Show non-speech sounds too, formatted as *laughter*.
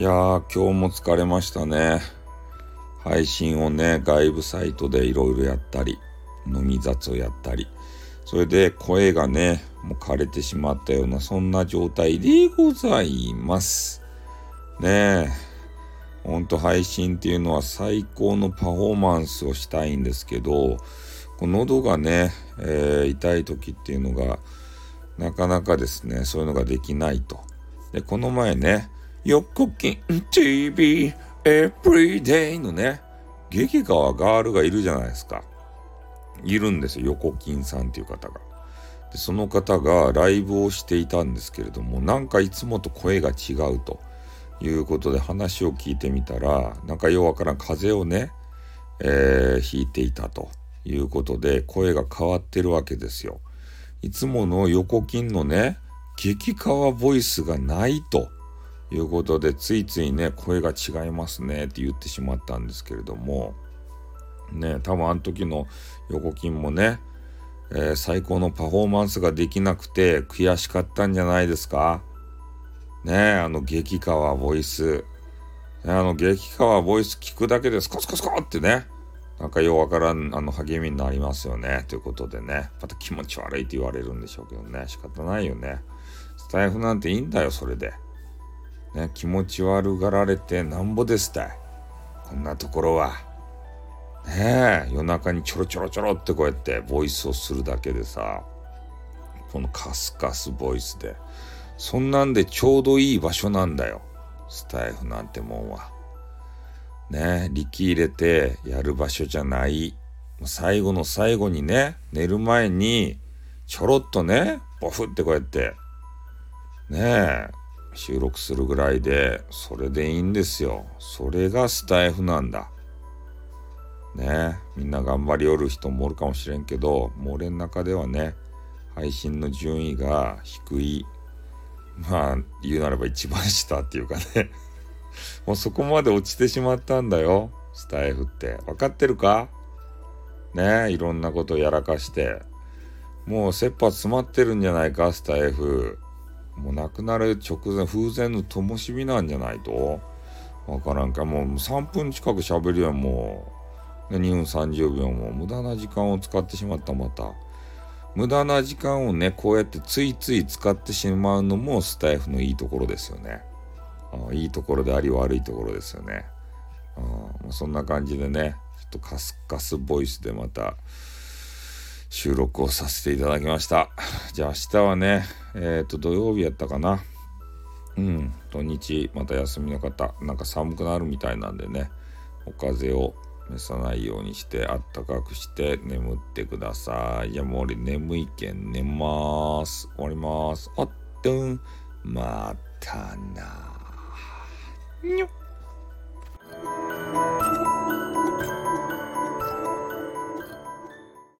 いやー、今日も疲れましたね。配信をね、外部サイトでいろいろやったり、飲み雑をやったり、それで声がね、もう枯れてしまったような、そんな状態でございます。ねえ。ほんと配信っていうのは最高のパフォーマンスをしたいんですけど、喉がね、えー、痛い時っていうのが、なかなかですね、そういうのができないと。で、この前ね、横金 TV Everyday のね、激川ガールがいるじゃないですか。いるんですよ、横金さんっていう方が。で、その方がライブをしていたんですけれども、なんかいつもと声が違うということで話を聞いてみたら、なんかようわからん風邪をね、えー、引いていたということで、声が変わってるわけですよ。いつもの横金のね、激川ボイスがないということで、ついついね、声が違いますねって言ってしまったんですけれども、ね、多分あの時の横金もね、えー、最高のパフォーマンスができなくて悔しかったんじゃないですか？ねあの激川ボイス。ね、あの激川ボイス聞くだけでスコスコスコってね、なんかようわからんあの励みになりますよね。ということでね、また気持ち悪いって言われるんでしょうけどね、仕方ないよね。スタイフなんていいんだよ、それで。ね、気持ち悪がられてなんぼですたい。こんなところは。ねえ、夜中にちょろちょろちょろってこうやってボイスをするだけでさ、このカスカスボイスで。そんなんでちょうどいい場所なんだよ。スタイフなんてもんは。ね力入れてやる場所じゃない。最後の最後にね、寝る前に、ちょろっとね、ボフってこうやって、ねえ、収録するぐらいで、それでいいんですよ。それがスタイフなんだ。ねみんな頑張りおる人もおるかもしれんけど、もう俺の中ではね、配信の順位が低い。まあ、言うならば一番下っていうかね *laughs* もうそこまで落ちてしまったんだよ。スタイフって。分かってるか？ねいろんなことやらかして。もう切羽詰まってるんじゃないか、スタイフ。もう亡くなる直前、風前の灯火なんじゃないと？わからんか。もう3分近く喋るやん、もう。2分30秒も無駄な時間を使ってしまった、また。無駄な時間をね、こうやってついつい使ってしまうのもスタイフのいいところですよね。あいいところであり悪いところですよね。あ、そんな感じでね、ちょっとカスカスボイスでまた、収録をさせていただきました。じゃあ明日はね、えっ、ー、と土曜日やったかな。うん、土日また休みの方、なんか寒くなるみたいなんでね、お風邪を召さないようにしてあったかくして眠ってください。じゃあもう俺眠いけん寝ます。終わります。あっとん、またな。にょっ。